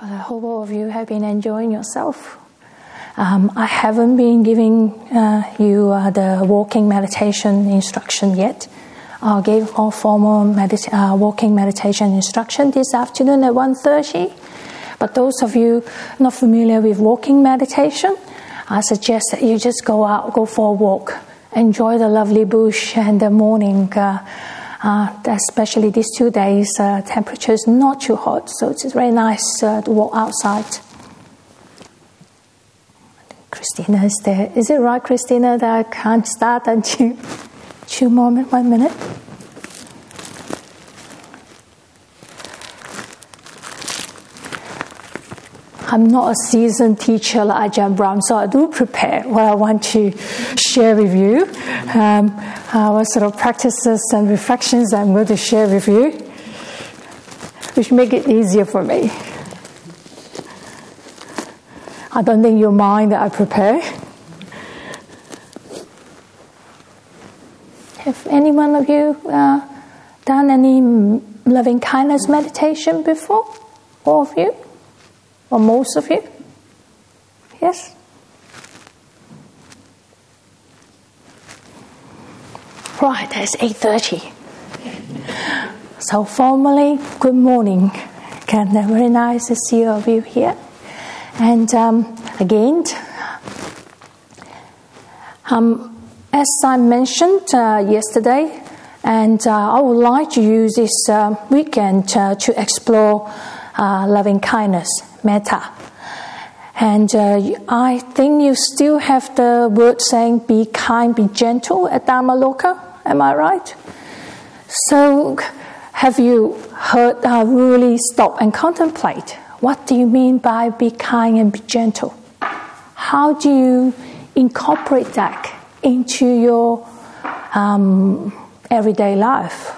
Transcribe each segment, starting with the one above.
But I hope all of you have been enjoying yourself. Um, I haven't been giving uh, you uh, the walking meditation instruction yet. I'll give more formal medita- uh, walking meditation instruction this afternoon at 1.30. But those of you not familiar with walking meditation, I suggest that you just go out, go for a walk, enjoy the lovely bush and the morning. Uh, especially these two days, uh, temperature is not too hot, so it's very nice uh, to walk outside. Christina is there. Is it right, Christina, that I can't start until two more one minute? I'm not a seasoned teacher like Ajahn Brahm, so I do prepare what I want to share with you. Um, what sort of practices and reflections I'm going to share with you, which make it easier for me. I don't think you'll mind that I prepare. Have any one of you uh, done any loving kindness meditation before? All of you? Or most of you? Yes? Right, it's 8.30. So formally, good morning. Again, very nice to see all of you here. And um, again, um, as I mentioned uh, yesterday, and uh, I would like to use this uh, weekend uh, to explore uh, loving kindness metta. And uh, I think you still have the word saying be kind, be gentle at Dhammaloka. Am I right? So, have you heard, uh, really stop and contemplate? What do you mean by be kind and be gentle? How do you incorporate that into your um, everyday life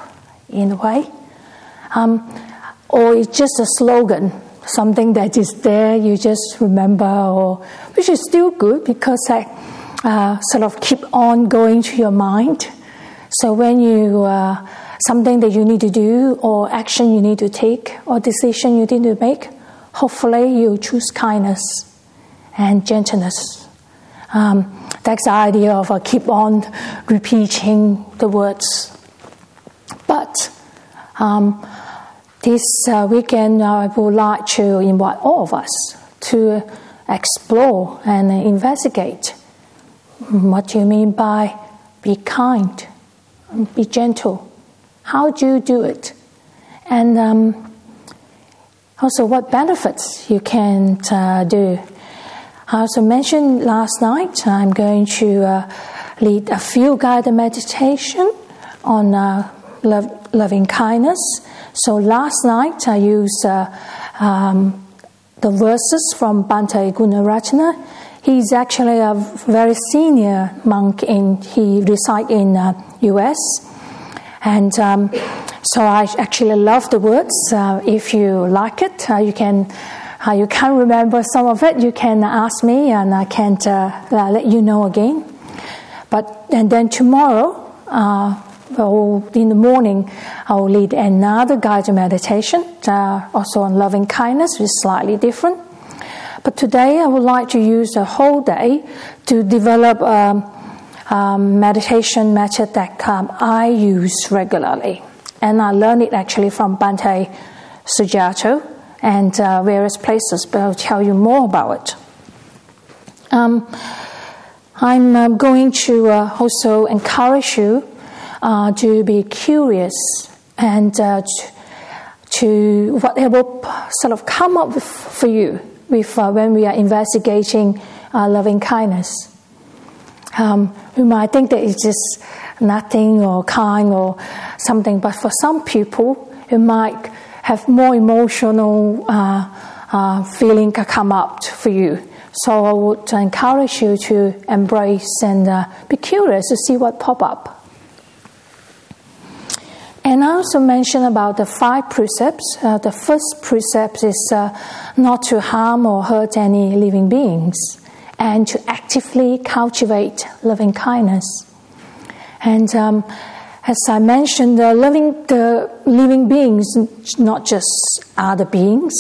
in a way? Um, or it's just a slogan something that is there, you just remember, or which is still good because I uh, sort of keep on going to your mind. So when you uh, something that you need to do, or action you need to take, or decision you need to make, hopefully you choose kindness and gentleness. Um, that's the idea of uh, keep on repeating the words. But um, this uh, weekend, I would like to invite all of us to explore and investigate what do you mean by be kind, be gentle. How do you do it? And um, also, what benefits you can uh, do. I also mentioned last night I'm going to uh, lead a few guided meditation on uh, love, loving kindness so last night I used uh, um, the verses from Bhante Gunaratana. He's actually a very senior monk in he resides in uh, U.S. and um, so I actually love the words. Uh, if you like it, uh, you can. Uh, you can't remember some of it. You can ask me, and I can uh, let you know again. But and then tomorrow in the morning, I'll lead another guided meditation, uh, also on loving kindness, which is slightly different. But today, I would like to use the whole day to develop a, a meditation method that um, I use regularly. And I learned it actually from Bhante Sujato and uh, various places, but I'll tell you more about it. Um, I'm uh, going to uh, also encourage you uh, to be curious and uh, to whatever sort of come up with, for you with, uh, when we are investigating uh, loving kindness. Um, we might think that it's just nothing or kind or something, but for some people, it might have more emotional uh, uh, feeling come up for you. So I would encourage you to embrace and uh, be curious to see what pop up. And I also mentioned about the five precepts. Uh, the first precept is uh, not to harm or hurt any living beings and to actively cultivate loving kindness. And um, as I mentioned, the living, the living beings, not just other beings,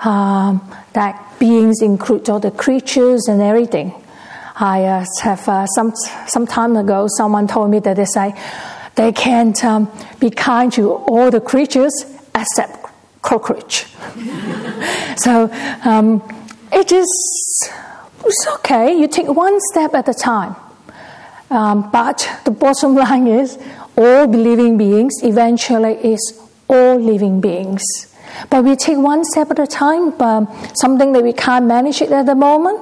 um, that beings include all the creatures and everything. I uh, have uh, some some time ago someone told me that they say they can't um, be kind to all the creatures except cockroach. so um, it is it's okay. You take one step at a time. Um, but the bottom line is all living beings eventually is all living beings. But we take one step at a time, um, something that we can't manage it at the moment.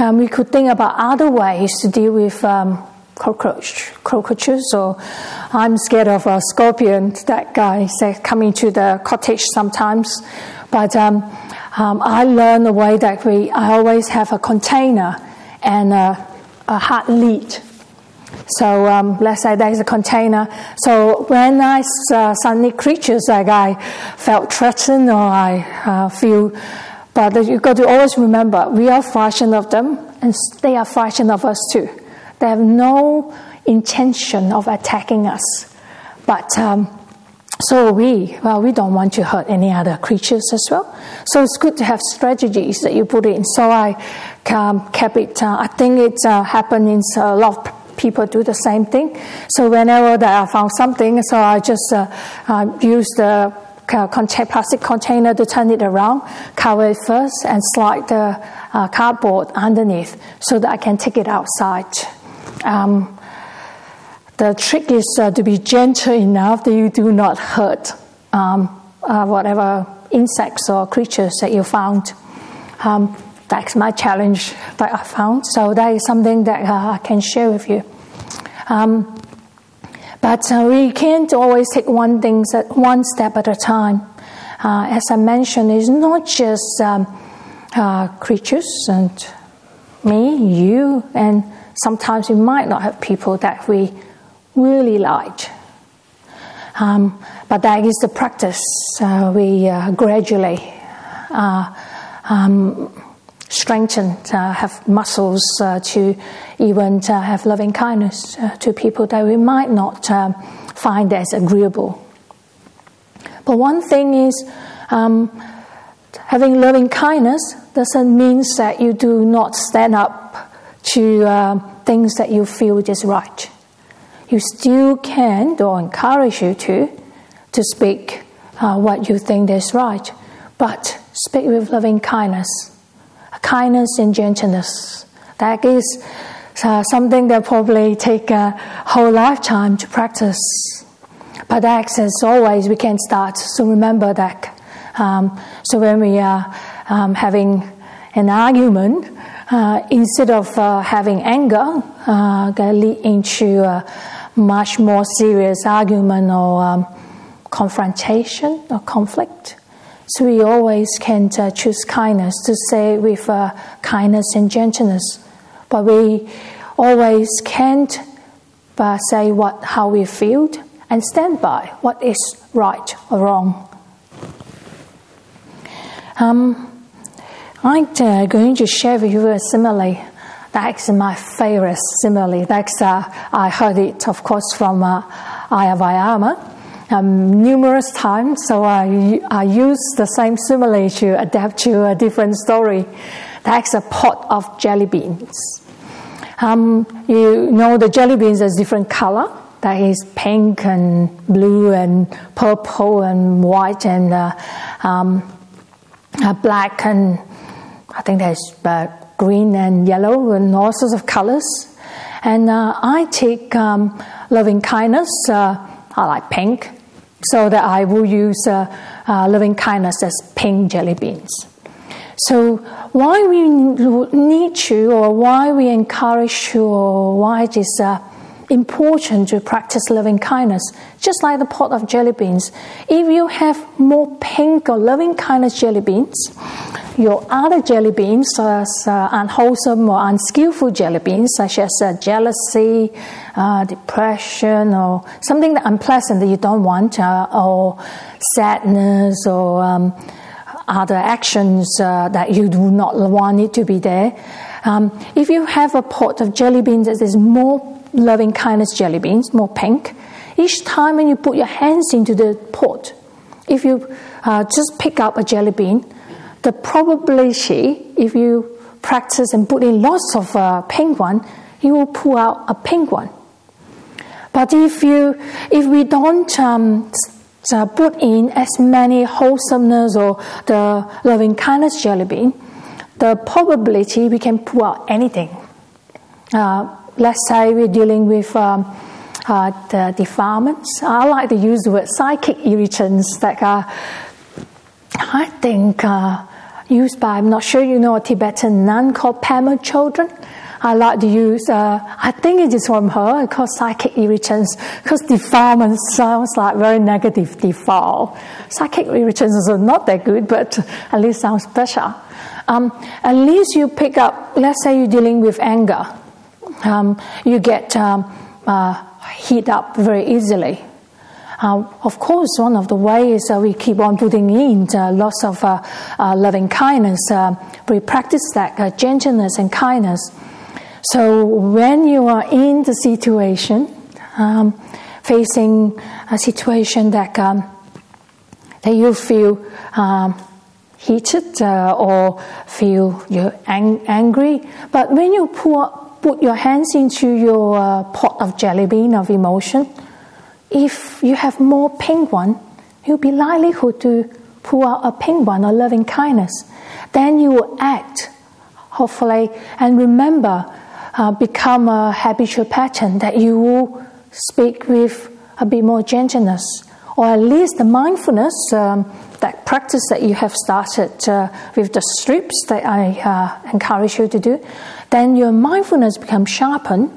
Um, we could think about other ways to deal with um, cockroach, cockroaches, or I'm scared of a scorpion. That guy said coming to the cottage sometimes. But um, um, I learned a way that we I always have a container and a, a lid so um, let's say there's a container. So when I uh, suddenly creatures like I felt threatened or I uh, feel, but you've got to always remember we are frightened of them and they are frightened of us too. They have no intention of attacking us, but. Um, so we, well, we don't want to hurt any other creatures as well. So it's good to have strategies that you put in. So I um, kept it. Uh, I think it uh, happened in a lot of people do the same thing. So whenever that I found something, so I just uh, uh, use the plastic container to turn it around, cover it first, and slide the uh, cardboard underneath so that I can take it outside. Um, the trick is uh, to be gentle enough that you do not hurt um, uh, whatever insects or creatures that you found. Um, that's my challenge that I found. So that is something that uh, I can share with you. Um, but uh, we can't always take one thing one step at a time. Uh, as I mentioned, it's not just um, uh, creatures and me, you, and sometimes we might not have people that we really like. Um, but that is the practice. Uh, we uh, gradually um, strengthen, uh, have muscles uh, to even uh, have loving kindness uh, to people that we might not um, find as agreeable. But one thing is, um, having loving kindness doesn't mean that you do not stand up to uh, things that you feel is right. You still can, or encourage you to, to speak uh, what you think is right, but speak with loving kindness kindness and gentleness. That is uh, something that probably take a whole lifetime to practice. But that, as always, we can start. So remember that. Um, so when we are um, having an argument, uh, instead of uh, having anger, uh, lead into a much more serious argument or um, confrontation or conflict. So we always can uh, choose kindness to say with uh, kindness and gentleness, but we always can't say what how we feel and stand by what is right or wrong. Um, I'm uh, going to share with you a simile. That's my favorite simile. That's uh, I heard it, of course, from uh, Ayya Vayama um, numerous times, so I, I use the same simile to adapt to a different story. That's a pot of jelly beans. Um, you know the jelly beans is different color. That is pink and blue and purple and white and uh, um, uh, black and I think there's uh, green and yellow and all sorts of colors. And uh, I take um, loving kindness. Uh, I like pink so that I will use uh, uh, loving kindness as pink jelly beans. So why we need to, or why we encourage to, or why it is uh, important to practice loving kindness, just like the pot of jelly beans. If you have more pink or loving kindness jelly beans, your other jelly beans, such uh, unwholesome or unskillful jelly beans, such as uh, jealousy, uh, depression, or something that unpleasant that you don't want, uh, or sadness, or um, other actions uh, that you do not want it to be there. Um, if you have a pot of jelly beans that is more loving kindness jelly beans, more pink, each time when you put your hands into the pot, if you uh, just pick up a jelly bean, the probability, if you practice and put in lots of uh, pink one, you will pull out a pink one. But if you, if we don't um, uh, put in as many wholesomeness or the loving kindness jelly bean, the probability we can pull out anything. Uh, let's say we're dealing with um, uh, the defilements. I like to use the word psychic irritants that are, I think, uh, used by, I'm not sure you know, a Tibetan nun called Pema Chödrön. I like to use, uh, I think it is from her, called psychic irritants, because defilement sounds like very negative, defile. Psychic irritants are not that good, but at least sounds better. Um, at least you pick up, let's say you're dealing with anger, um, you get um, uh, heat up very easily. Uh, of course, one of the ways uh, we keep on putting in uh, lots of uh, loving kindness, we practice that gentleness and kindness. So when you are in the situation, um, facing a situation that um, that you feel um, heated uh, or feel you're ang- angry, but when you pour, put your hands into your uh, pot of jelly bean of emotion, if you have more pink one, you'll be likelihood to pour out a pink one or loving kindness. Then you will act, hopefully, and remember uh, become a habitual pattern that you will speak with a bit more gentleness, or at least the mindfulness, um, that practice that you have started uh, with the strips that I uh, encourage you to do, then your mindfulness becomes sharpened.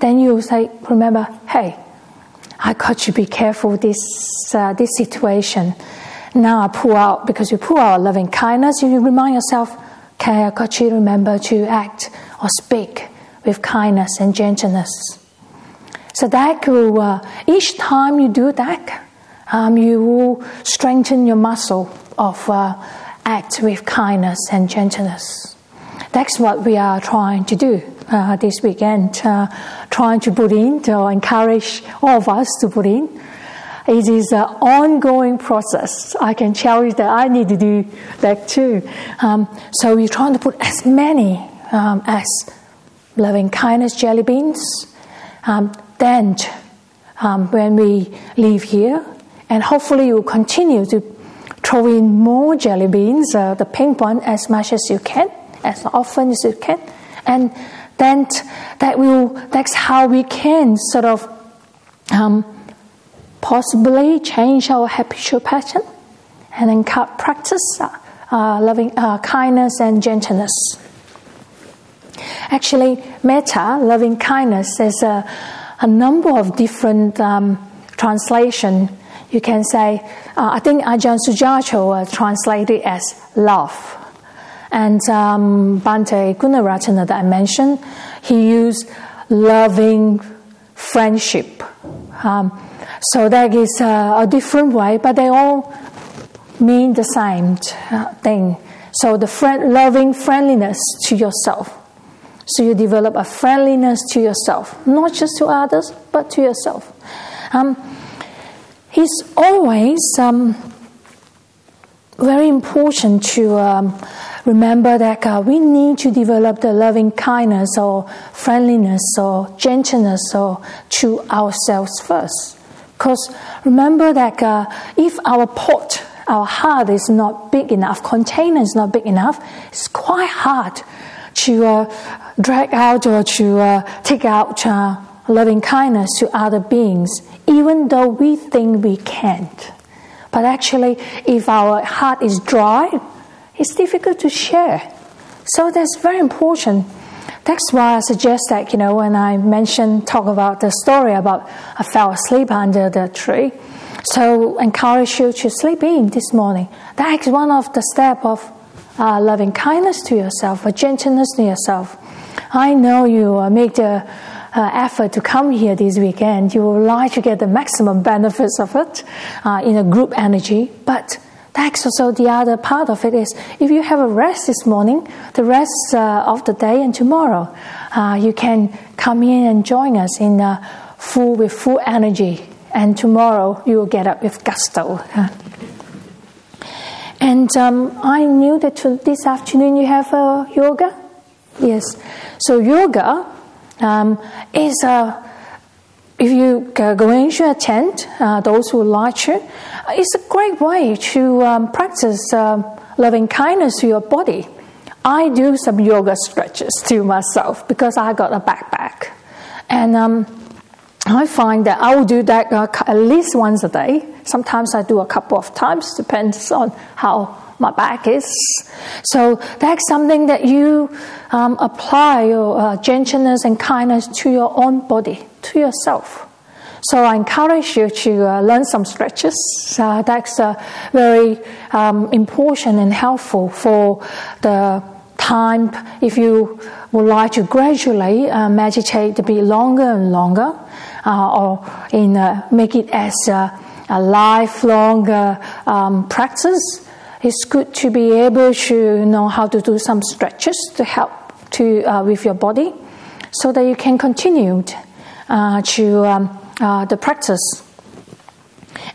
Then you say, remember, hey, I got to be careful this uh, this situation. Now I pull out because you pull out loving kindness. You remind yourself, okay, I got to remember to act or speak with kindness and gentleness. So that will, uh, each time you do that, um, you will strengthen your muscle of uh, act with kindness and gentleness. That's what we are trying to do uh, this weekend, uh, trying to put in, to encourage all of us to put in. It is an ongoing process. I can tell you that I need to do that too. Um, so we're trying to put as many um, as loving kindness jelly beans. Um, then, um, when we leave here, and hopefully you will continue to throw in more jelly beans, uh, the pink one, as much as you can, as often as you can, and then that will that's how we can sort of um, possibly change our habitual pattern and then practice uh, uh, loving uh, kindness and gentleness. Actually, metta, loving kindness, is a, a number of different um, translation. You can say, uh, I think Ajahn Sujato uh, translated as love. And um, Bhante Gunaratana that I mentioned, he used loving friendship. Um, so that is a, a, different way, but they all mean the same uh, thing. So the friend, loving friendliness to yourself. So you develop a friendliness to yourself, not just to others, but to yourself. Um, it's always um, very important to um, remember that uh, we need to develop the loving kindness or friendliness or gentleness or to ourselves first. Because remember that uh, if our pot, our heart is not big enough, container is not big enough, it's quite hard to uh, drag out or to uh, take out uh, loving kindness to other beings, even though we think we can't. But actually, if our heart is dry, it's difficult to share. So that's very important. That's why I suggest that, you know, when I mention, talk about the story about I fell asleep under the tree. So encourage you to sleep in this morning. That is one of the step of uh, loving kindness to yourself, a gentleness to yourself. I know you uh, make the uh, effort to come here this weekend. You will like to get the maximum benefits of it uh, in a group energy, but that's also the other part of it is if you have a rest this morning, the rest uh, of the day and tomorrow, uh, you can come in and join us in uh, full with full energy, and tomorrow you will get up with gusto. And um, I knew that this afternoon you have uh, yoga. Yes. So yoga um, is a if you go into a tent, uh, those who like it, it's a great way to um, practice uh, loving kindness to your body. I do some yoga stretches to myself because I got a backpack. And um, I find that I will do that uh, at least once a day. Sometimes I do a couple of times, depends on how my back is. So that's something that you um, apply your uh, gentleness and kindness to your own body, to yourself. So I encourage you to uh, learn some stretches. Uh, that's uh, very um, important and helpful for the time if you would like to gradually uh, meditate to be longer and longer, uh, or in uh, make it as a, a lifelong um, practice it's good to be able to know how to do some stretches to help to uh, with your body, so that you can continue uh, to um, uh, the practice.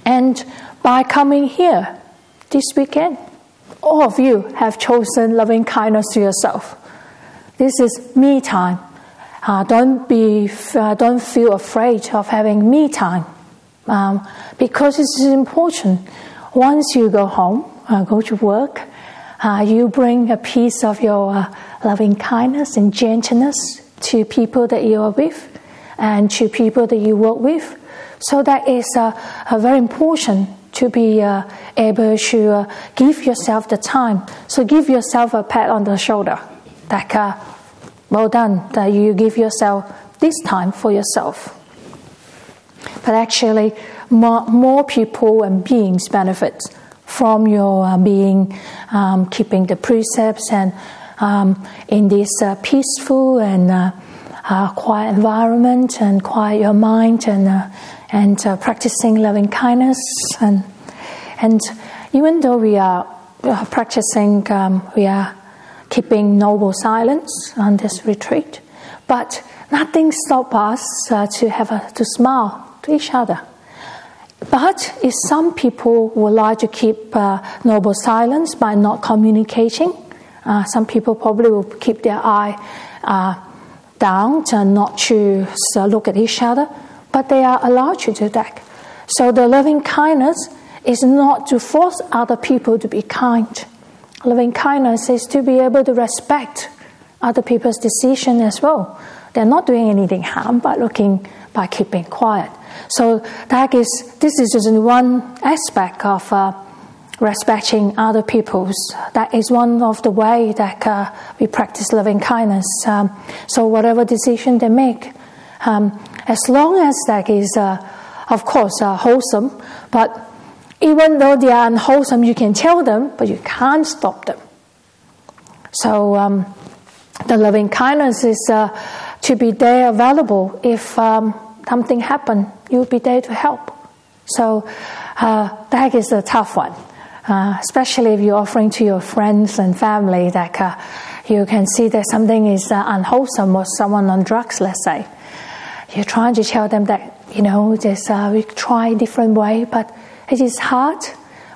And by coming here this weekend, all of you have chosen loving kindness to yourself. This is me time. Uh, don't be, uh, don't feel afraid of having me time, um, because it's important. Once you go home, uh, go to work, uh, you bring a piece of your uh, loving kindness and gentleness to people that you are with and to people that you work with. So that is uh, very important to be uh, able to uh, give yourself the time. So give yourself a pat on the shoulder. Like, well done, that you give yourself this time for yourself. But actually, more, more people and beings benefit from your uh, being, um, keeping the precepts, and um, in this uh, peaceful and uh, uh quiet environment, and quiet your mind, and uh, and uh, practicing loving kindness, and and even though we are practicing, um, we are keeping noble silence on this retreat, but nothing stops us to have a, to smile to each other. But if some people would like to keep uh, noble silence by not communicating, uh, some people probably will keep their eye uh, down and not to uh, look at each other, but they are allowed to do that. So the loving kindness is not to force other people to be kind. Loving kindness is to be able to respect other people's decision as well. They're not doing anything harm by looking by keeping quiet. So that is this is just one aspect of uh, respecting other people's. That is one of the way that uh, we practice loving kindness. Um, so whatever decision they make, um, as long as that is, uh, of course, uh, wholesome, but even though they are unwholesome, you can tell them, but you can't stop them. So um, the loving kindness is uh, to be there available if um, something happen, you'll be there to help. So uh, that is a tough one, uh, especially if you're offering to your friends and family that uh, you can see that something is uh, unwholesome or someone on drugs, let's say. You're trying to tell them that, you know, this, uh, we try a different way, but it is hard.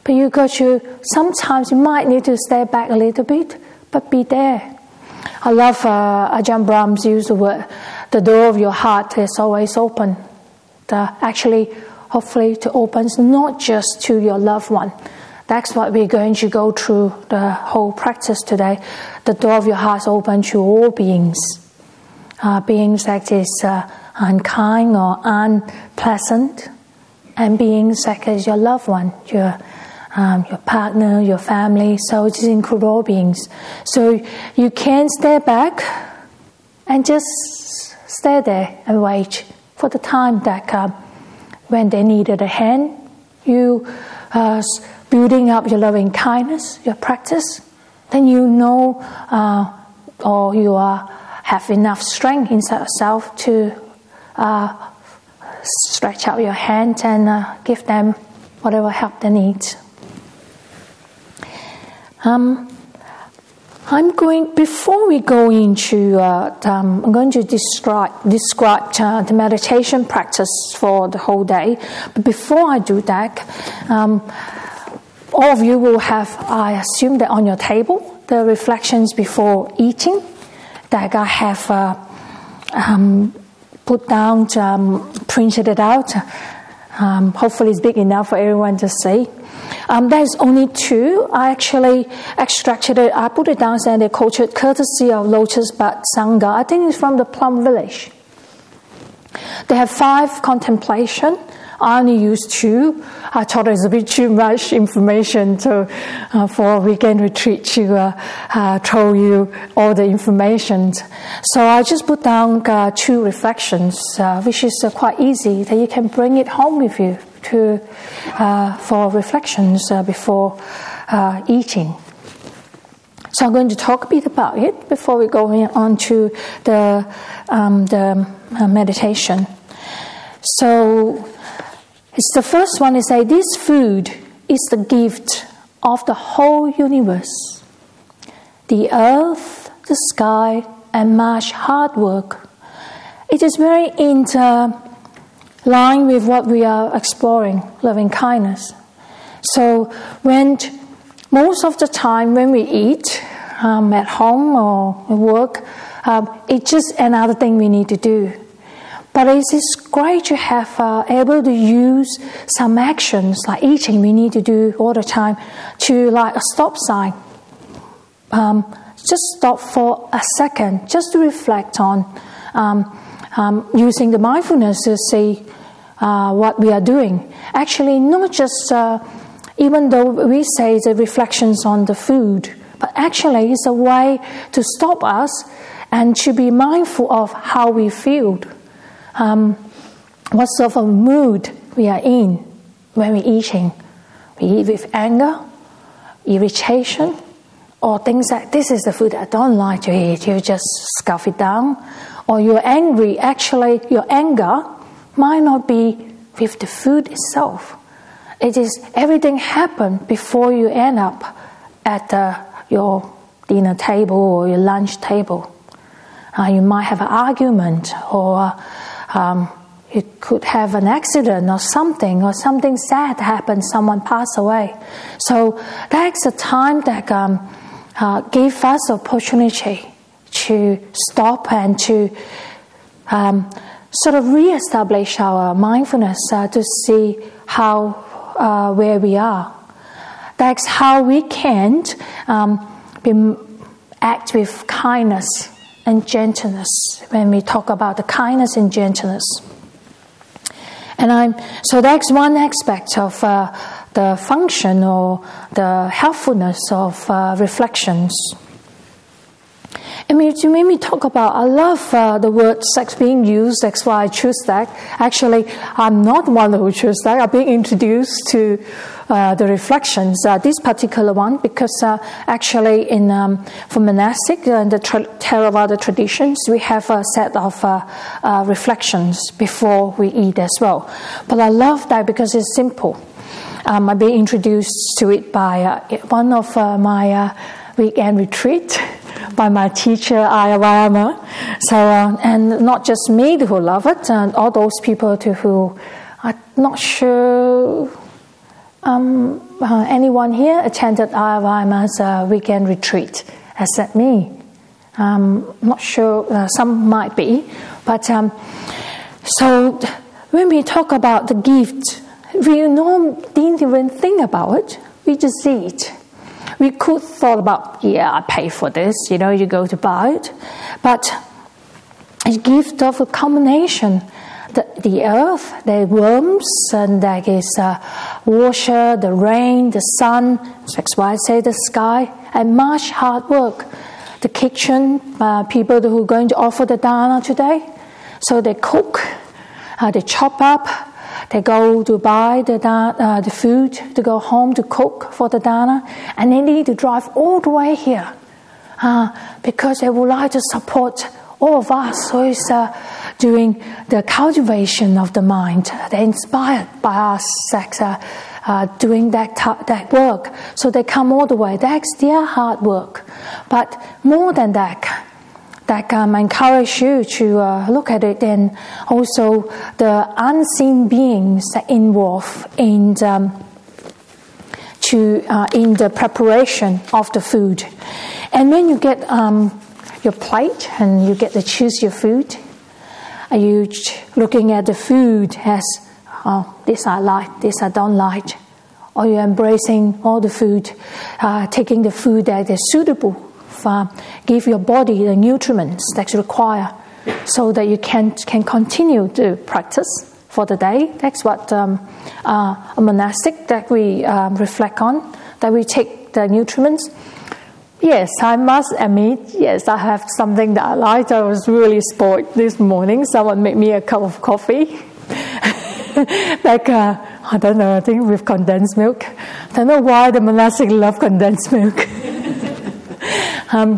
But you got to, sometimes you might need to stay back a little bit, but be there. I love uh, Ajahn Brahms use the word the door of your heart is always open. The, actually, hopefully, to opens not just to your loved one. That's what we're going to go through the whole practice today. The door of your heart is open to all beings, uh, beings that is uh, unkind or unpleasant, and beings that is your loved one, your um, your partner, your family. So it includes all beings. So you can step back and just stay there and wait for the time that uh, when they needed a hand, you uh, building up your loving kindness, your practice, then you know uh, or you are, have enough strength inside yourself to uh, stretch out your hand and uh, give them whatever help they need. Um, I'm going before we go into. Uh, um, I'm going to describe describe uh, the meditation practice for the whole day. But before I do that, um, all of you will have, I assume, that on your table, the reflections before eating that I have uh, um, put down, um, printed it out. Um, hopefully, it's big enough for everyone to see. Um, there's only two. I actually extracted it. I put it down and they it courtesy of Lotus Bud Sangha. I think it's from the Plum Village. They have five contemplation. I only used two. I thought it was a bit too much information to, uh, for a weekend retreat to uh, uh, you all the information. So I just put down uh, two reflections, uh, which is uh, quite easy that you can bring it home with you to for reflections before eating. So I'm going to talk a bit about it before we go on to the, um, the meditation. So it's the first one is say this food is the gift of the whole universe. The earth, the sky, and much hard work. It is very in line with what we are exploring, loving kindness. So when most of the time when we eat um, at home or at work, um, it's just another thing we need to do. But it is great to have uh, able to use some actions like eating we need to do all the time to like a stop sign. Um, just stop for a second, just to reflect on um, um, using the mindfulness to see uh, what we are doing. Actually, not just uh, even though we say the reflections on the food, but actually it's a way to stop us and to be mindful of how we feel um, what sort of mood we are in when we're eating. We eat with anger, irritation, or things like this is the food I don't like to eat. You just scuff it down. Or you're angry. Actually, your anger might not be with the food itself. It is everything happened before you end up at uh, your dinner table or your lunch table. Uh, you might have an argument or um, could have an accident or something, or something sad happen, someone pass away. So that's a time that um, uh, gave us opportunity to stop and to um, sort of reestablish our mindfulness uh, to see how uh, where we are. That's how we can um, be, act with kindness and gentleness when we talk about the kindness and gentleness. And I'm so that's one aspect of uh, the function or the helpfulness of uh, reflections. I mean, you made me talk about, I love uh, the word sex being used. That's why I choose that. Actually, I'm not one who chose that. I've been introduced to uh, the reflections, uh, this particular one, because uh, actually in um, for monastic and the tra- Theravada traditions, we have a set of uh, uh, reflections before we eat as well. But I love that because it's simple. Um, I've been introduced to it by one of my weekend retreat by my teacher Ayya Vayama. So, uh, and not just me who love it, and all those people too who are not sure um, uh, anyone here attended Ayya Vayama's uh, weekend retreat except me. Um, not sure, uh, some might be, but um, so when we talk about the gift, we don't even think about it. We just see it we could thought about, yeah, I pay for this, you know, you go to buy it. But a gift of a combination. The, the earth, the worms, and there is uh, water, the rain, the sun, that's why I say the sky, and much hard work. The kitchen, uh, people who are going to offer the dana today, so they cook, uh, they chop up, they go to buy the, uh, the food to go home to cook for the dana, and they need to drive all the way here uh, because they would like to support all of us who is uh, doing the cultivation of the mind. They're inspired by us uh, uh, doing that, t- that work. So they come all the way. That's their hard work. But more than that, that um, encourage you to uh, look at it and also the unseen beings that involve in um, to uh, in the preparation of the food. And when you get um, your plate and you get to choose your food, are you looking at the food as, oh, this I like, this I don't like? Or you embracing all the food, uh, taking the food that is suitable for give your body the nutrients that you require so that you can, can continue to practice for the day. That's what um, uh, a monastic that we um, reflect on, that we take the nutrients. Yes, I must admit, yes, I have something that I liked. I was really spoiled this morning. Someone made me a cup of coffee. like, uh, I don't know, I think with condensed milk. I don't know why the monastic love condensed milk. um,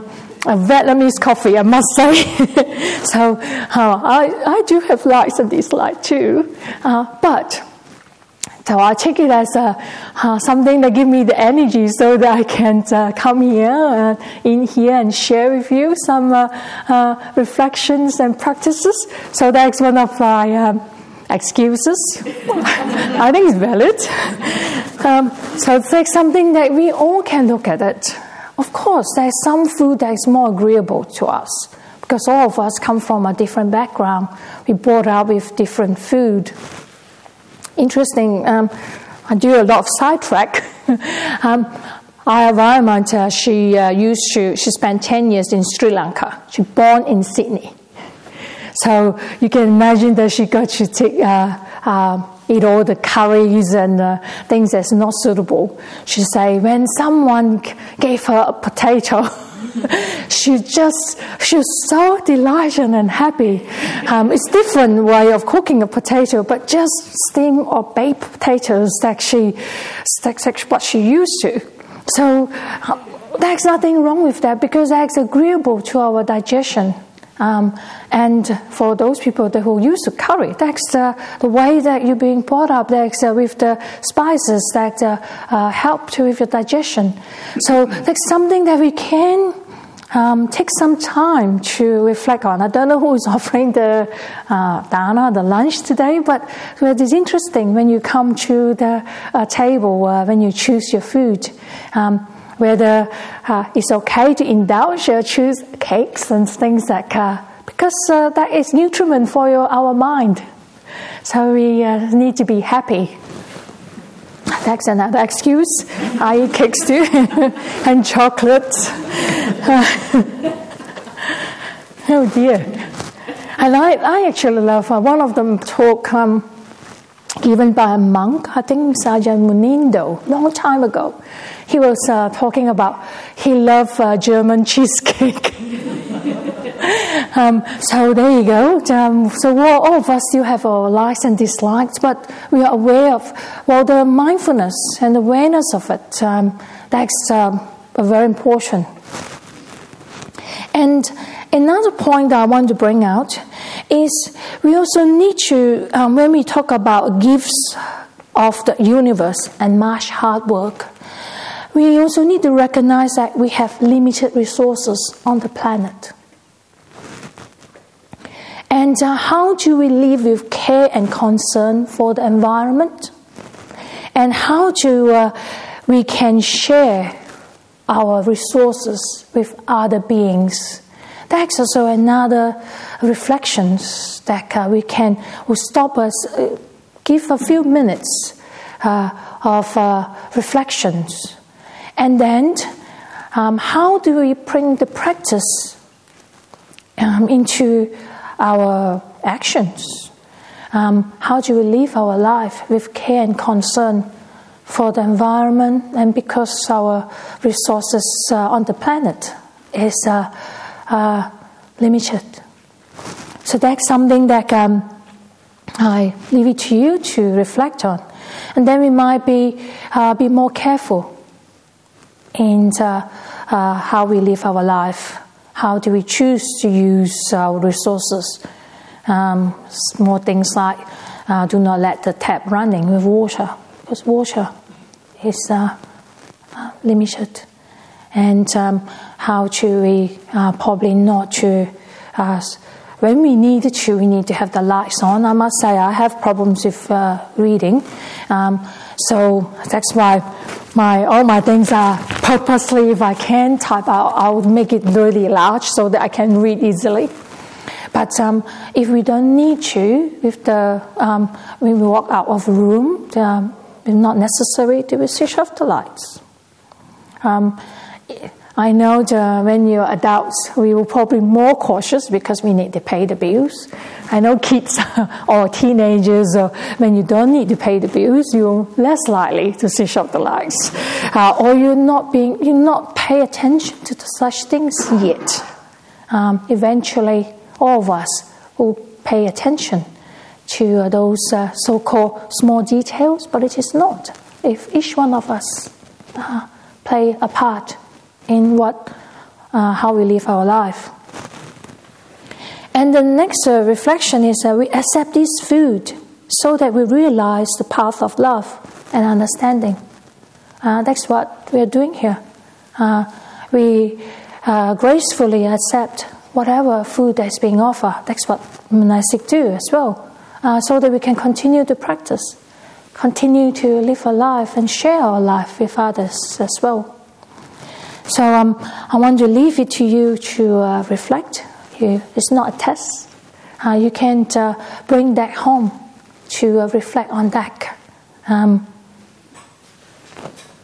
a Vietnamese coffee, I must say. so uh, I, I do have likes and dislikes too. Uh, but so I take it as a, uh, something that give me the energy so that I can uh, come here uh, in here and share with you some uh, uh, reflections and practices. So that's one of my um, excuses. I think it's valid. Um, so it's like something that we all can look at it. Of course, there's some food that is more agreeable to us because all of us come from a different background. We brought up with different food. Interesting, um, I do a lot of sidetrack. um, our environment, she uh, used to, she spent 10 years in Sri Lanka. She born in Sydney. So you can imagine that she got to take, uh, uh eat all the curries and uh, things that's not suitable. She say when someone gave her a potato, she just she was so delighted and happy. Um, it's different way of cooking a potato, but just steam or baked potatoes that she that's what she used to. So uh, there's nothing wrong with that because that's agreeable to our digestion. Um, and for those people that who use the curry, that's uh, the way that you're being brought up. That's uh, with the spices that uh, uh help to with your digestion. So that's something that we can um, take some time to reflect on. I don't know who is offering the uh, dana, the lunch today, but it is interesting when you come to the uh, table when you choose your food. Um, whether uh, it's okay to indulge or choose cakes and things like uh, because uh, that is nutriment for your, our mind. So we uh, need to be happy. That's another excuse. I eat cakes too and chocolates. oh dear. And I, I actually love uh, one of them talk um, given by a monk, I think Sajjan Munindo, long time ago he was uh, talking about he loved uh, German cheesecake. um, so there you go. Um, so all of us still have our likes and dislikes, but we are aware of well the mindfulness and awareness of it. Um, that's um, very important. And another point that I want to bring out is we also need to, um, when we talk about gifts of the universe and much hard work, we also need to recognize that we have limited resources on the planet. And uh, how do we live with care and concern for the environment? And how do uh, we can share our resources with other beings? That's also another reflections that uh, we can will stop us, uh, give a few minutes uh, of uh, reflections and then, um, how do we bring the practice um, into our actions? Um, how do we live our life with care and concern for the environment and because our resources uh, on the planet is uh, uh, limited? So that's something that um, I leave it to you to reflect on. And then we might be, uh, be more careful and uh, uh, how we live our life. How do we choose to use our resources? Um, more things like uh, do not let the tap running with water because water is uh, uh, limited. And um, how to we uh, probably not to when we need to, we need to have the lights on. I must say, I have problems with uh, reading, um, so that's why my all my things are purposely. If I can type out, I'll make it really large so that I can read easily. But um, if we don't need to, if the um, when we walk out of a room, um, it's not necessary to switch off the lights. Um, I know that when you're adults, we will probably more cautious because we need to pay the bills. I know kids or teenagers, or when you don't need to pay the bills, you're less likely to switch off the lights, uh, or you're not being you not pay attention to such things yet. Um, eventually, all of us will pay attention to uh, those uh, so-called small details, but it is not. If each one of us uh, play a part in what, uh, how we live our life. And the next uh, reflection is that we accept this food so that we realize the path of love and understanding. Uh, that's what we are doing here. Uh, we uh, gracefully accept whatever food that's being offered. That's what monastic do as well, uh, so that we can continue to practice, continue to live a life and share our life with others as well. So um, I want to leave it to you to uh, reflect. You, it's not a test. Uh, you can uh, bring that home to uh, reflect on that. Um,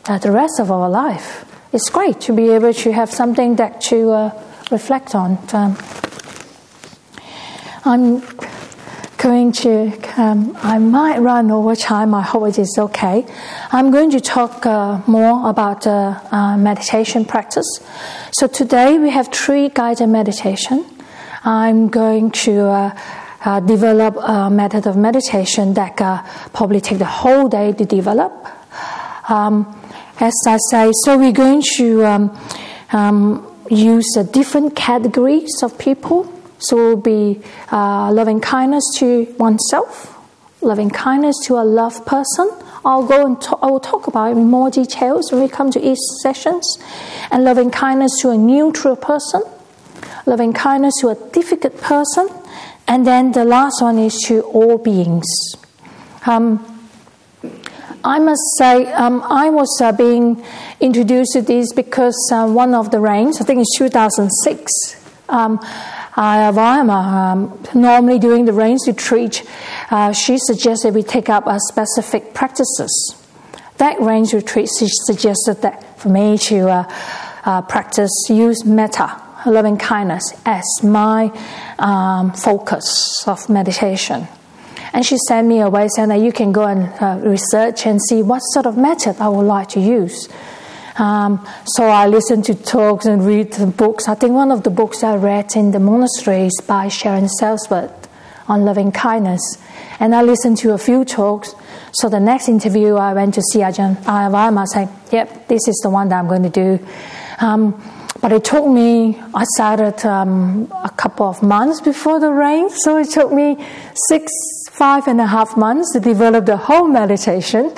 uh, the rest of our life. It's great to be able to have something that to uh, reflect on. Um, I'm going to, um, I might run over time, I hope it is okay. I'm going to talk uh, more about uh, uh, meditation practice. So today we have three guided meditation. I'm going to uh, uh, develop a method of meditation that uh, probably take the whole day to develop. Um, as I say, so we're going to um, um, use different categories of people so it will be uh, loving kindness to oneself, loving kindness to a loved person. I'll go and I will talk about it in more details when we come to each sessions. And loving kindness to a neutral person, loving kindness to a difficult person, and then the last one is to all beings. Um, I must say, um, I was uh, being introduced to this because uh, one of the rains, I think it's 2006, um, uh, Vayama, um, normally during the rains retreat, uh, she suggested we take up uh, specific practices. That rains retreat, she suggested that for me to uh, uh, practice, use metta, loving kindness, as my um, focus of meditation. And she sent me away saying that you can go and uh, research and see what sort of method I would like to use. Um, so I listen to talks and read books. I think one of the books I read in the monastery is by Sharon Salzberg on loving kindness. And I listened to a few talks. So the next interview, I went to see Ajahn Ayya Vayama saying, yep, this is the one that I'm going to do. Um, but it took me, I started um, a couple of months before the rain. So it took me six, five and a half months to develop the whole meditation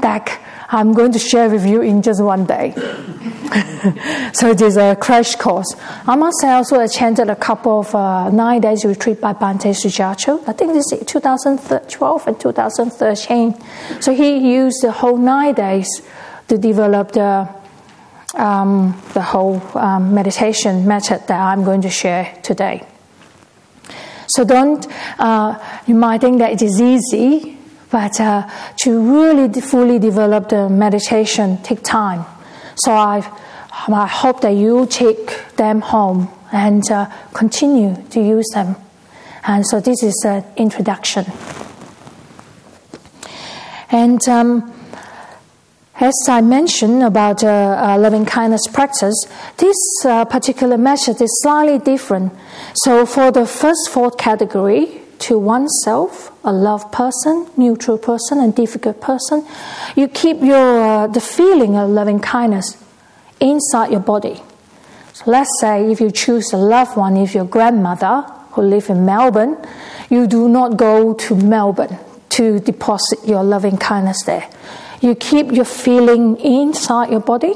that I'm going to share with you in just one day. so it is a crash course. I must say, I also attended a couple of uh, nine days retreat by Bhante Sujato. I think this is 2012 and 2013. So he used the whole nine days to develop the um, the whole um, meditation method that I'm going to share today. So don't, uh, you might think that it is easy, but uh, to really fully develop the meditation take time. So I, I hope that you take them home and uh, continue to use them. And so this is an introduction. And um, as I mentioned about uh, uh, loving kindness practice, this uh, particular method is slightly different. So for the first four category, to oneself, a loved person, neutral person, and difficult person, you keep your uh, the feeling of loving kindness inside your body. So let's say if you choose a loved one, if your grandmother who live in Melbourne, you do not go to Melbourne to deposit your loving kindness there. You keep your feeling inside your body,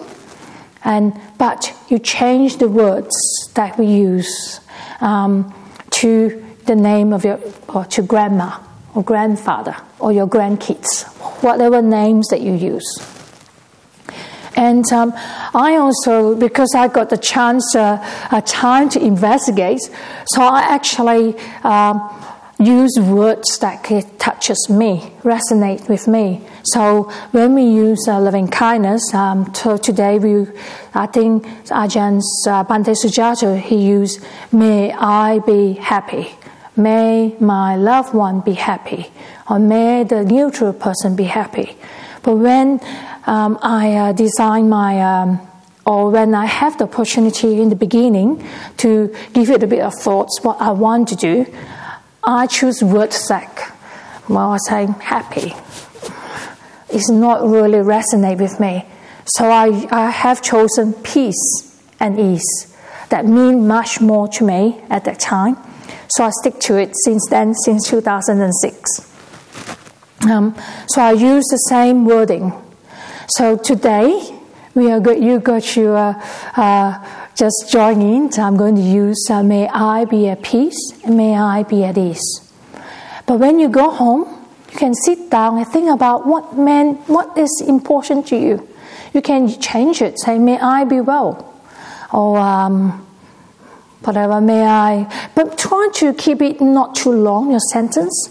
and but you change the words that we use. Um, to the name of your, or to grandma or grandfather or your grandkids, whatever names that you use. And um, I also, because I got the chance, uh, a time to investigate, so I actually um, use words that touches me, resonate with me. So when we use uh, loving kindness, um, so today we, I think Ajahn uh, Bhante Sujato, he used, may I be happy. May my loved one be happy. Or may the neutral person be happy. But when um, I uh, design my, um, or when I have the opportunity in the beginning to give it a bit of thoughts what I want to do, I choose word sack. Well, I say happy. It's not really resonate with me. So I, I have chosen peace and ease. That mean much more to me at that time. So I stick to it since then, since 2006. Um, so I use the same wording. So today, we are good, you got to uh, uh, just join in. So I'm going to use uh, may I be at peace and may I be at ease. But when you go home, you can sit down and think about what man, what is important to you. You can change it. Say, may I be well, or um, whatever. May I, but try to keep it not too long your sentence,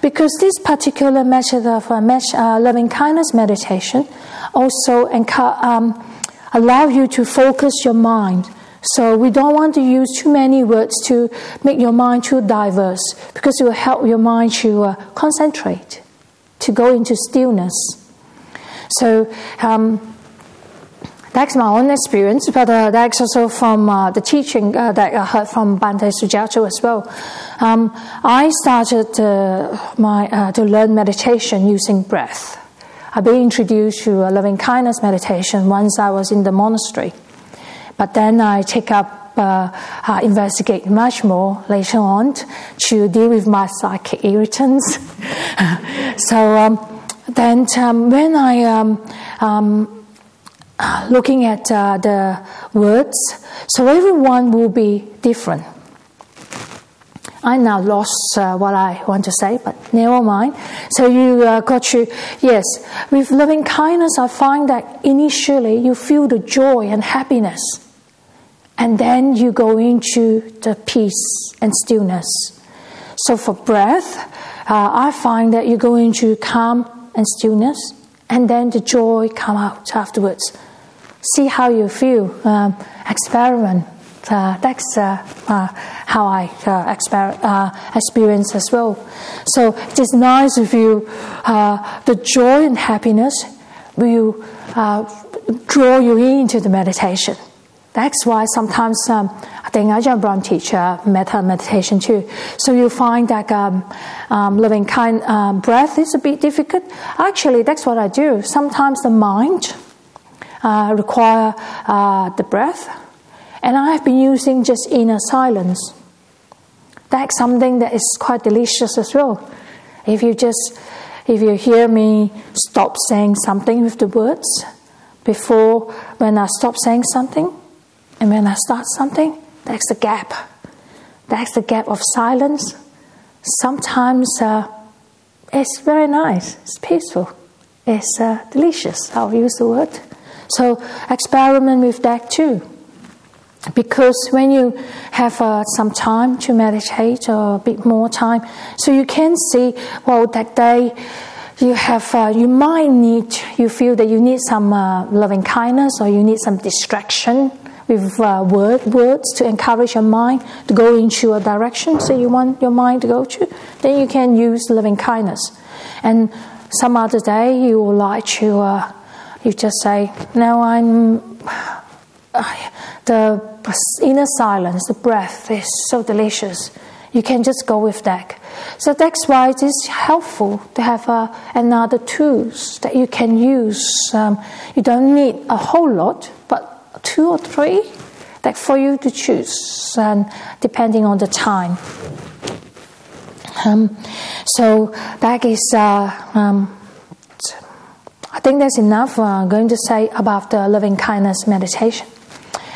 because this particular method of uh, uh, loving kindness meditation also um, allow you to focus your mind. So we don't want to use too many words to make your mind too diverse because it will help your mind to uh, concentrate, to go into stillness. So um, that's my own experience, but uh, that's also from uh, the teaching uh, that I heard from Bhante Sujato as well. Um, I started uh, my, uh, to learn meditation using breath. I've been introduced to a loving kindness meditation once I was in the monastery. But then I take up, uh, investigate much more later on to deal with my psychic irritants. so um, then um, when I um, um looking at uh, the words, so everyone will be different. I now lost uh, what I want to say, but never mind. So you uh, got to, yes, with loving kindness, I find that initially you feel the joy and happiness. And then you go into the peace and stillness. So for breath, uh, I find that you go into calm and stillness, and then the joy come out afterwards. See how you feel. Um, experiment. Uh, that's uh, uh how I uh, exper- experience as well. So it is nice if you the joy and happiness will draw you into the meditation. That's why sometimes um, I think Ajahn Brahm teach uh, metta meditation too. So you find that um, um, living kind um, breath is a bit difficult. Actually, that's what I do. Sometimes the mind uh, require uh, the breath, and I have been using just inner silence. That's something that is quite delicious as well. If you just if you hear me stop saying something with the words before when I stop saying something and when I start something, that's the gap. That's the gap of silence. Sometimes uh, it's very nice, it's peaceful, it's uh, delicious. I'll use the word. So experiment with that too. Because when you have uh, some time to meditate or a bit more time, so you can see, well, that day you have, uh, you might need, you feel that you need some uh, loving kindness or you need some distraction with uh, word, words to encourage your mind to go into a direction so you want your mind to go to, then you can use loving kindness. And some other day you would like to, uh, you just say, now I'm, uh, the inner silence, the breath is so delicious. You can just go with that. So that's why it is helpful to have uh, another tools that you can use. Um, you don't need a whole lot, but two or three that for you to choose, and depending on the time. Um, so that is, uh, um, I think that's enough. Uh, going to say about the loving kindness meditation,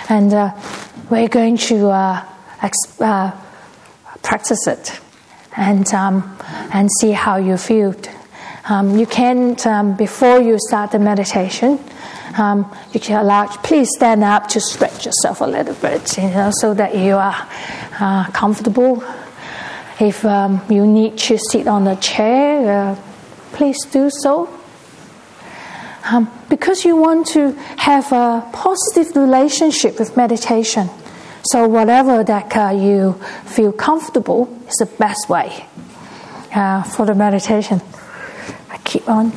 and uh, we're going to uh, uh practice it and, um, and see how you feel. Um, you can, um, before you start the meditation, um, you can allow, please stand up to stretch yourself a little bit, you know, so that you are uh, comfortable. If um, you need to sit on a chair, uh, please do so. Um, because you want to have a positive relationship with meditation. So, whatever that uh, you feel comfortable is the best way uh, for the meditation. I keep on.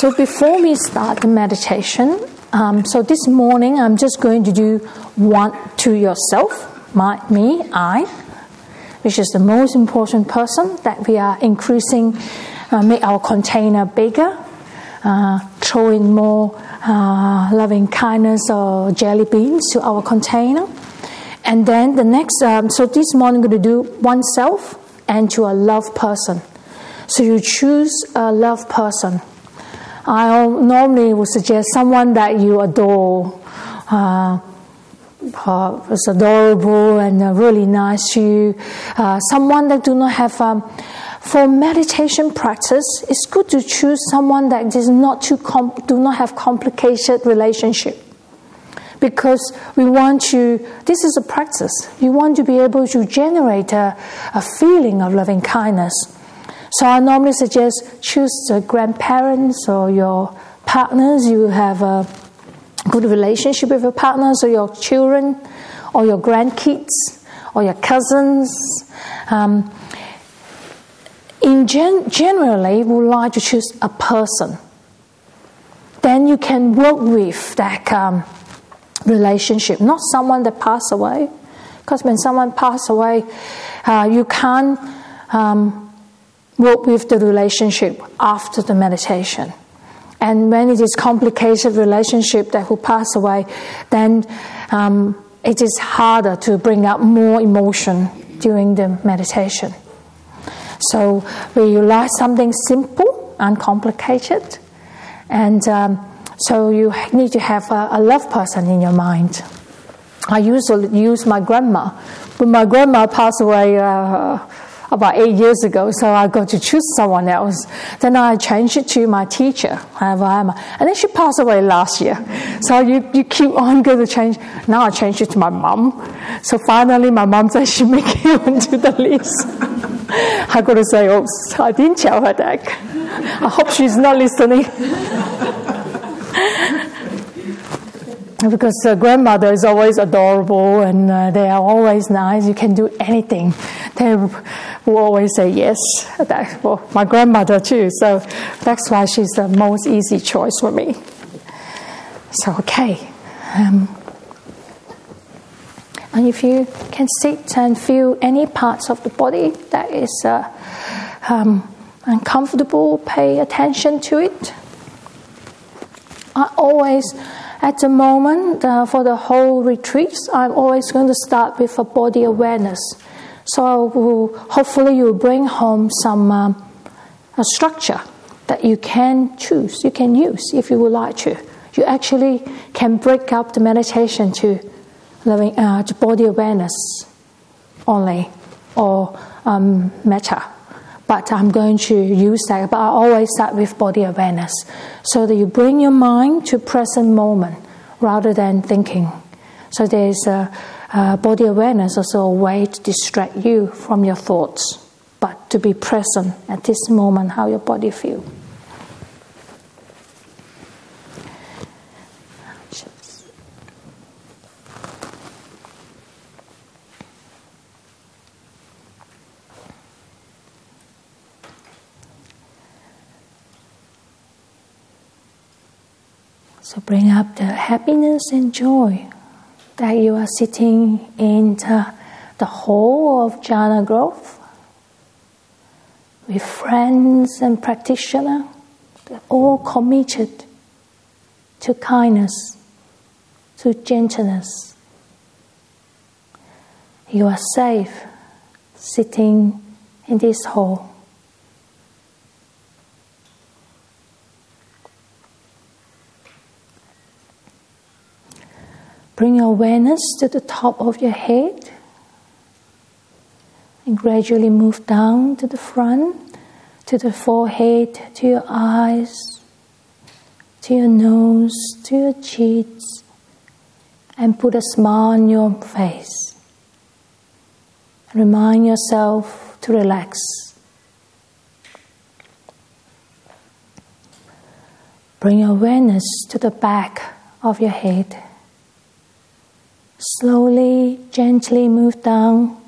So before we start the meditation, um, so this morning I'm just going to do one to yourself, my, me, I, which is the most important person that we are increasing, uh, make our container bigger, uh, throw in more uh, loving kindness or jelly beans to our container. And then the next, um, so this morning I'm going to do oneself and to a love person. So you choose a love person I normally would suggest someone that you adore. Uh, uh, is adorable and uh, really nice to you. Uh, someone that do not have um, for meditation practice, it's good to choose someone that is not too do not have complicated relationship. Because we want to, this is a practice. You want to be able to generate a, a feeling of loving kindness so I normally suggest choose the grandparents or your partners. You have a good relationship with your partners or your children or your grandkids or your cousins. Um, in gen- generally, we would like to choose a person. Then you can work with that um, relationship, not someone that passed away. Because when someone passed away, uh, you can't um, work with the relationship after the meditation. And when it is complicated relationship that will pass away, then um, it is harder to bring up more emotion during the meditation. So we like something simple, uncomplicated, and um, so you need to have a, a love person in your mind. I usually use my grandma, When my grandma passed away. Uh, about eight years ago, so I got to choose someone else. Then I changed it to my teacher, and then she passed away last year. So you, you keep on going to change. Now I changed it to my mom. So finally, my mom said she make it onto the list. I got to say, oops, I didn't tell her that. I hope she's not listening. because the grandmother is always adorable and uh, they are always nice. You can do anything. They will always say yes. That, well, my grandmother too. So that's why she's the most easy choice for me. So okay. Um, and if you can sit and feel any parts of the body that is uh, um, uncomfortable, pay attention to it. I always at the moment, uh, for the whole retreats, I'm always going to start with a body awareness. So hopefully you will bring home some um, a structure that you can choose, you can use if you would like to. You actually can break up the meditation to, living, uh, to body awareness only or um, metta but I'm going to use that. But I always start with body awareness so that you bring your mind to present moment rather than thinking. So there's a, a body awareness is also a way to distract you from your thoughts, but to be present at this moment how your body feels. So bring up the happiness and joy that you are sitting in the, hall of Jhana Grove with friends and practitioners, all committed to kindness, to gentleness. You are safe sitting in this hall. Bring your awareness to the top of your head and gradually move down to the front, to the forehead, to your eyes, to your nose, to your cheeks, and put a smile on your face. Remind yourself to relax. Bring awareness to the back of your head. Slowly, gently move down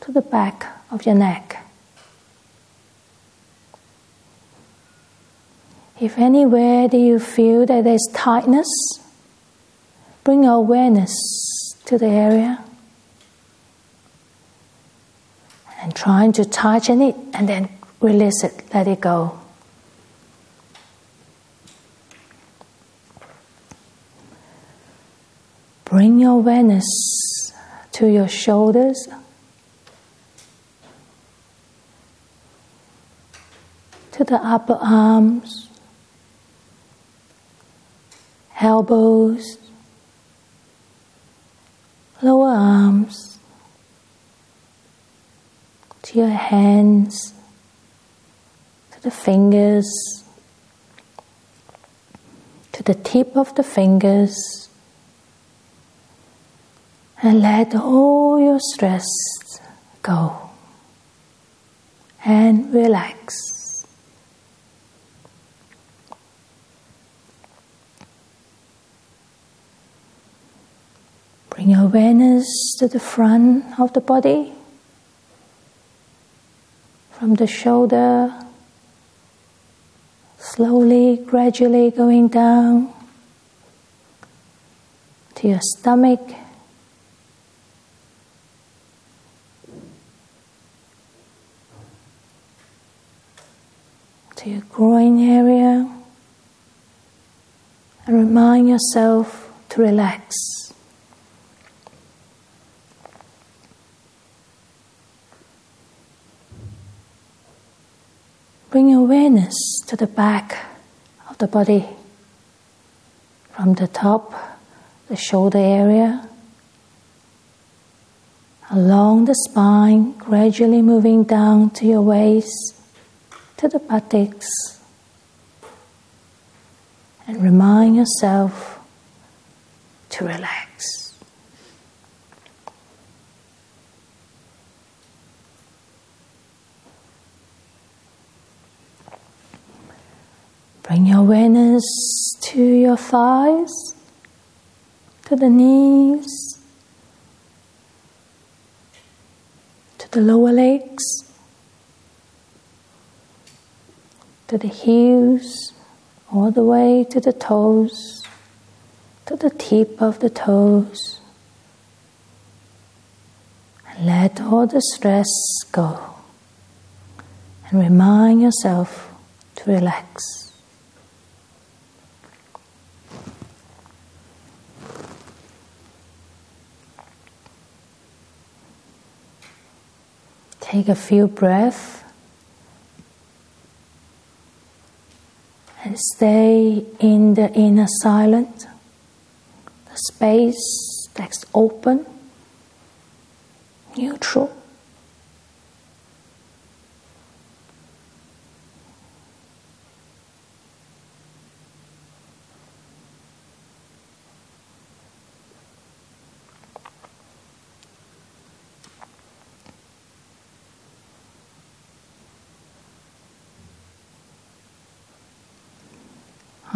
to the back of your neck. If anywhere do you feel that there's tightness, bring your awareness to the area and trying to tighten it and then release it, let it go. Bring your awareness to your shoulders. To the upper arms, elbows, lower arms, to your hands, to the fingers, to the tip of the fingers and let all your stress go. And relax. Bring awareness to the front of the body, from the shoulder, slowly, gradually going down to your stomach your groin area and remind yourself to relax. Bring awareness to the back of the body from the top, the shoulder area, along the spine, gradually moving down to your waist to the buttocks and remind yourself to relax. Bring your awareness to your thighs, to the knees, to the lower legs. To the heels, all the way to the toes, to the tip of the toes. And let all the stress go. And remind yourself to relax. Take a few breaths and stay in the inner silence, the space that's open, neutral.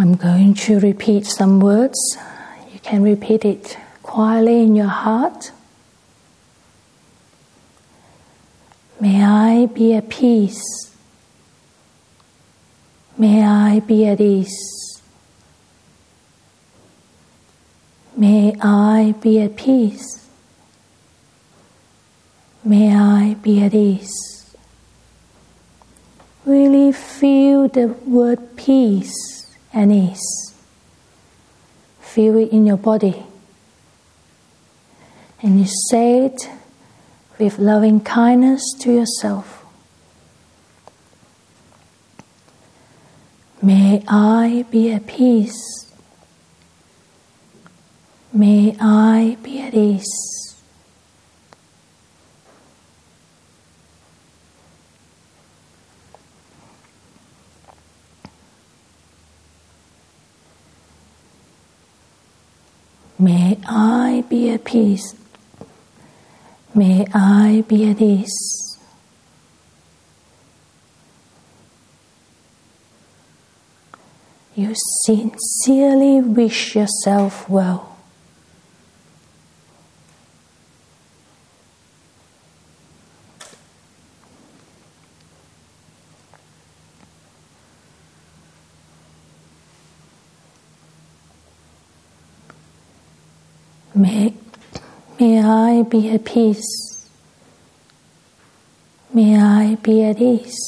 I'm going to repeat some words. You can repeat it quietly in your heart. May I be at peace. May I be at ease. May I be at peace. May I be at ease. Really feel the word peace and ease. feel it in your body. And you say it with loving kindness to yourself. May I be at peace. May I be at ease. May I be at peace. May I be at ease. You sincerely wish yourself well. May, may I be at peace. May I be at ease.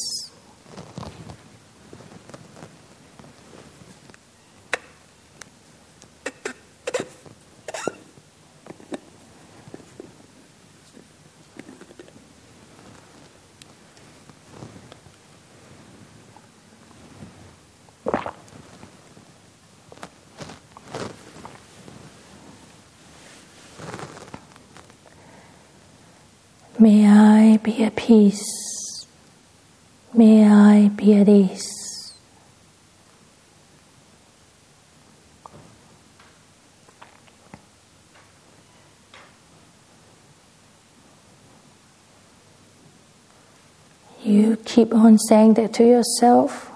May I be at peace. May I be at ease. You keep on saying that to yourself.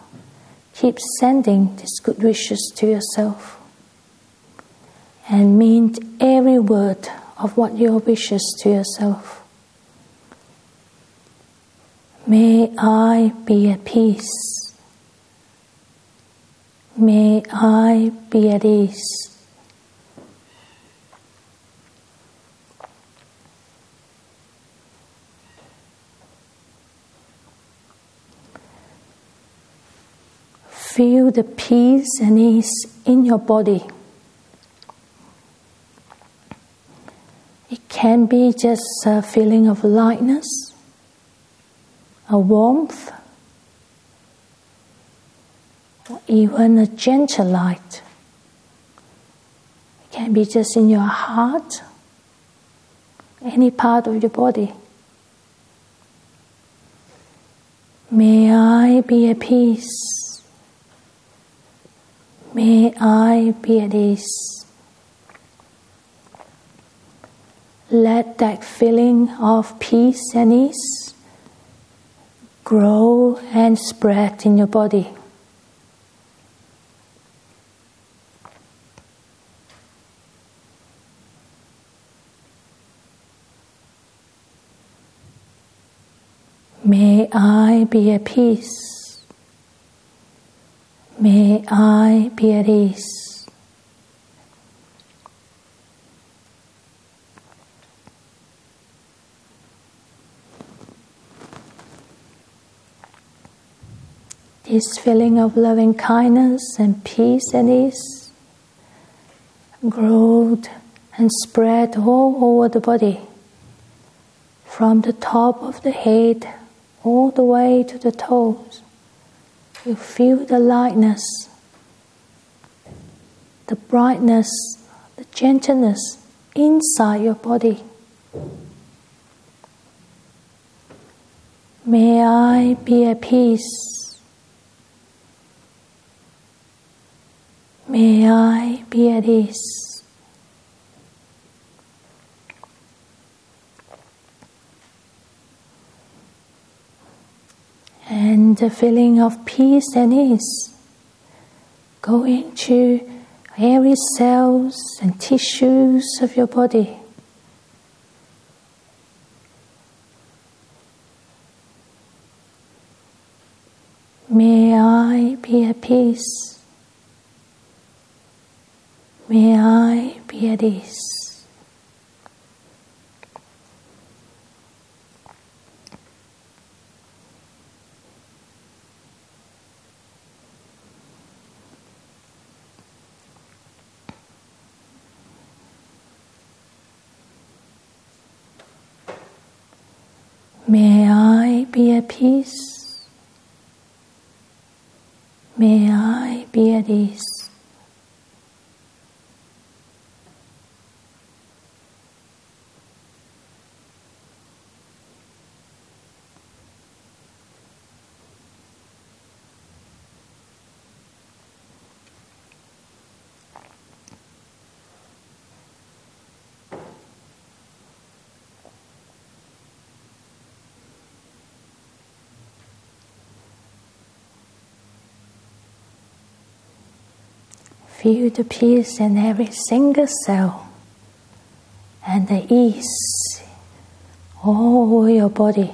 Keep sending these good wishes to yourself. And mean every word of what your wishes to yourself. May I be at peace. May I be at ease. Feel the peace and ease in your body. It can be just a feeling of lightness a warmth, or even a gentle light. It can be just in your heart, any part of your body. May I be at peace. May I be at ease. Let that feeling of peace and ease grow and spread in your body. May I be at peace. May I be at ease. This feeling of loving kindness and peace and ease growed and spread all over the body, from the top of the head all the way to the toes. You feel the lightness, the brightness, the gentleness inside your body. May I be at peace May I be at ease. And the feeling of peace and ease go into every cells and tissues of your body. May I be at peace. May I be at ease. May I be at peace. May I be at ease. Feel the peace in every single cell and the ease all over your body.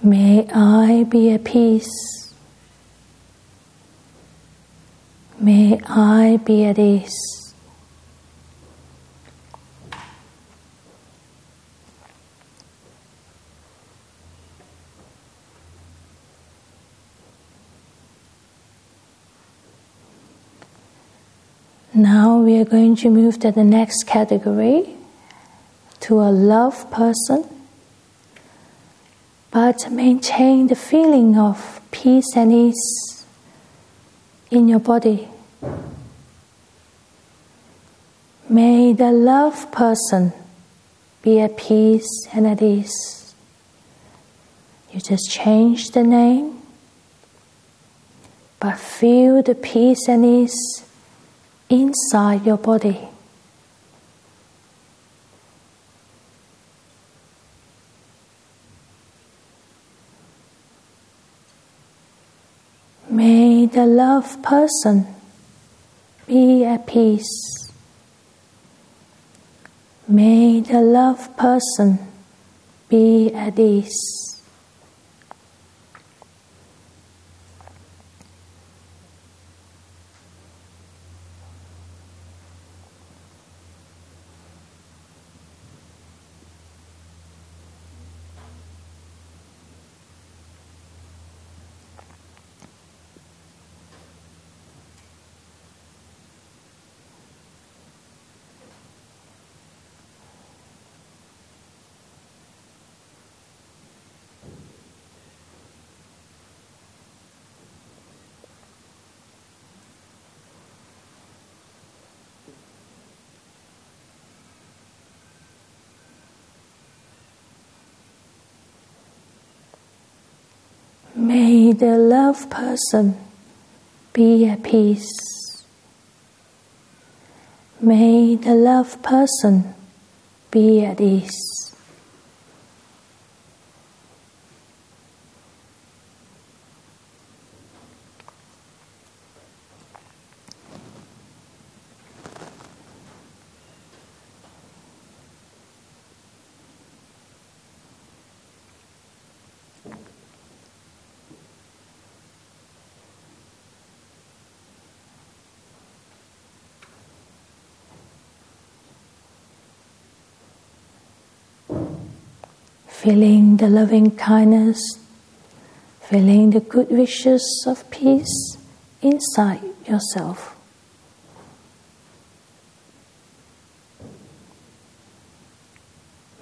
May I be at peace. May I be at ease. Now we are going to move to the next category to a love person, but maintain the feeling of peace and ease in your body. May the love person be at peace and at ease. You just change the name, but feel the peace and ease inside your body. May the love person be at peace. May the love person be at ease. May the love person be at peace. May the love person be at ease. Feeling the loving kindness, feeling the good wishes of peace inside yourself.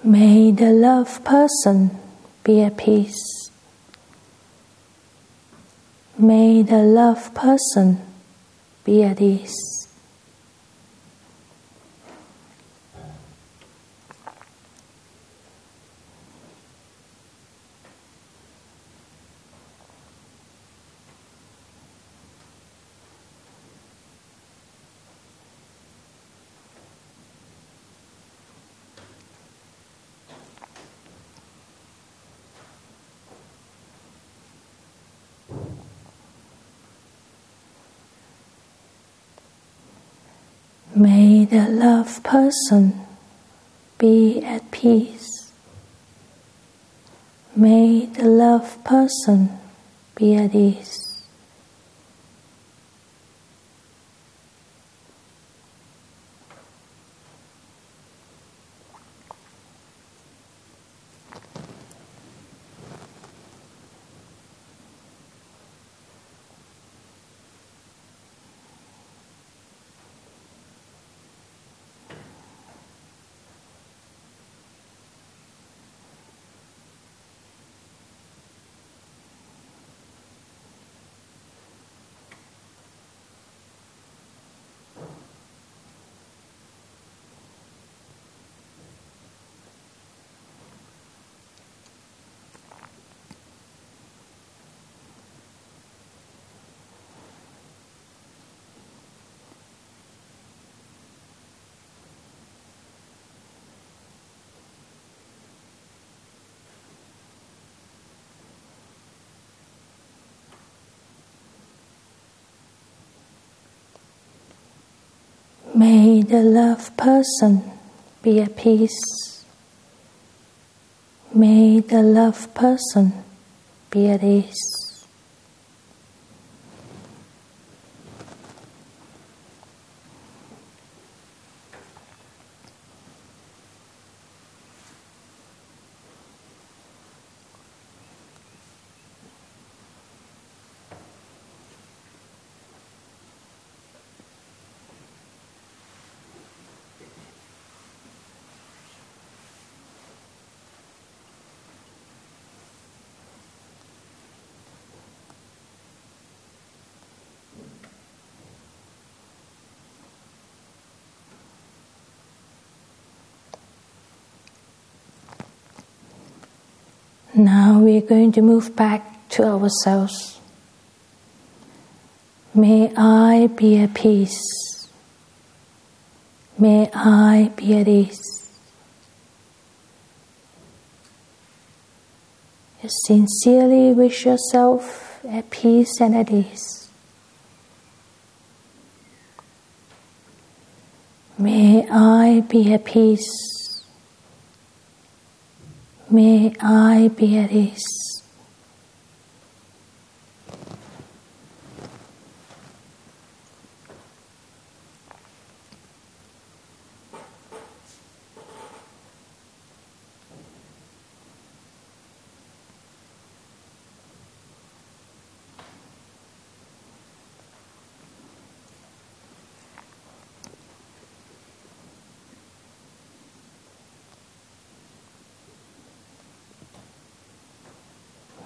May the love person be at peace. May the love person be at ease. May the love person be at peace. May the love person be at ease. May the love person be at peace. May the love person be at ease. Now we're going to move back to ourselves. May I be at peace. May I be at ease. You sincerely wish yourself at peace and at ease. May I be at peace. May I be at ease.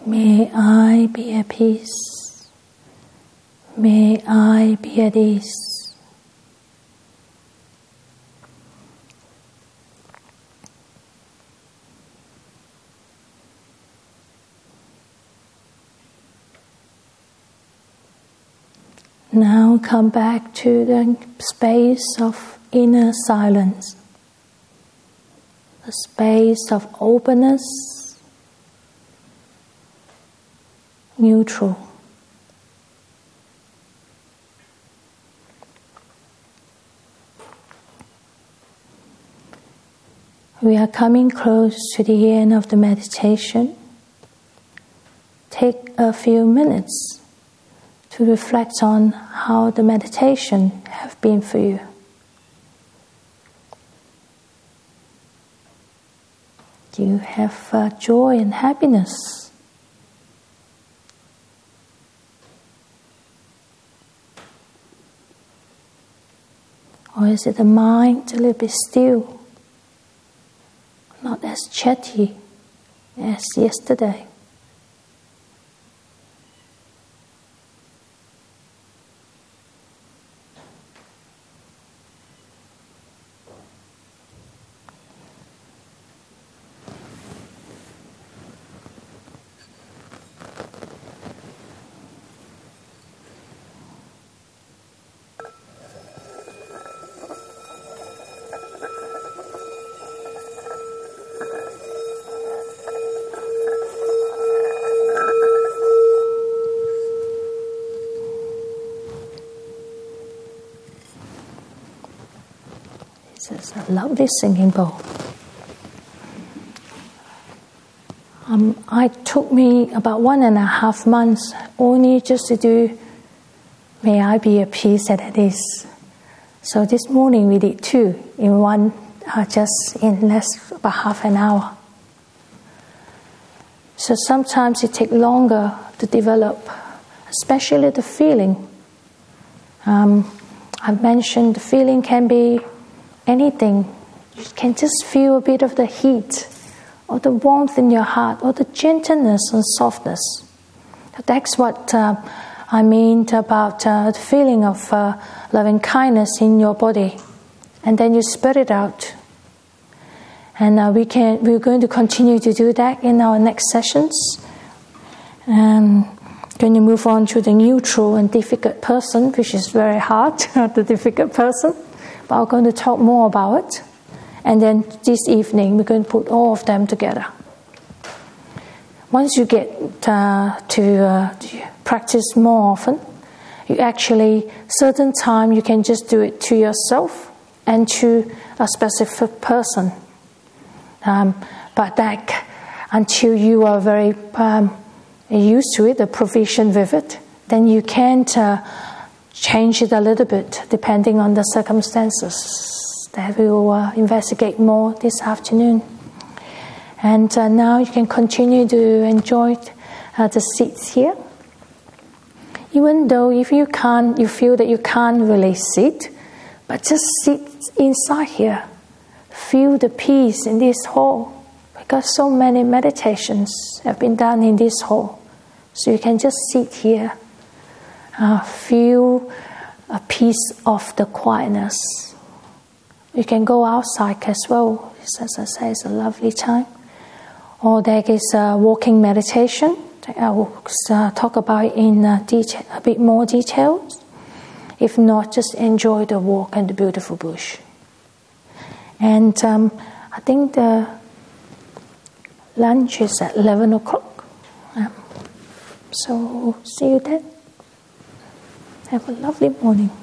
May I be at peace. May I be at ease. Now come back to the space of inner silence, the space of openness neutral. We are coming close to the end of the meditation. Take a few minutes to reflect on how the meditation have been for you. Do you have uh, joy and happiness? Or is it the mind a little bit still? Not as chatty as yesterday. It's a lovely singing bowl. Um, it took me about one and a half months only just to do May I be at peace at ease. So this morning we did two in one, uh, just in less about half an hour. So sometimes it takes longer to develop, especially the feeling. Um, I've mentioned the feeling can be anything. You can just feel a bit of the heat or the warmth in your heart or the gentleness and softness. That's what uh, I mean about uh, the feeling of uh, loving kindness in your body. And then you spread it out. And uh, we can, we're going to continue to do that in our next sessions. And going to move on to the neutral and difficult person, which is very hard, the difficult person but I'm going to talk more about it. And then this evening, we're going to put all of them together. Once you get uh, to, uh, practice more often, you actually certain time you can just do it to yourself and to a specific person. Um, but that until you are very um, used to it, the provision with it, then you can't uh, change it a little bit depending on the circumstances. That we will uh, investigate more this afternoon. And uh, now you can continue to enjoy uh, the seats here. Even though if you can't, you feel that you can't really sit, but just sit inside here. Feel the peace in this hall because so many meditations have been done in this hall. So you can just sit here, uh, feel a piece of the quietness. You can go outside as well. As I say, it's a lovely time. Or there is a walking meditation. I will uh, talk about in uh, detail, a bit more details. If not, just enjoy the walk and the beautiful bush. And um, I think the lunch is at 11 o'clock. Um, so, see you then. Have a lovely morning.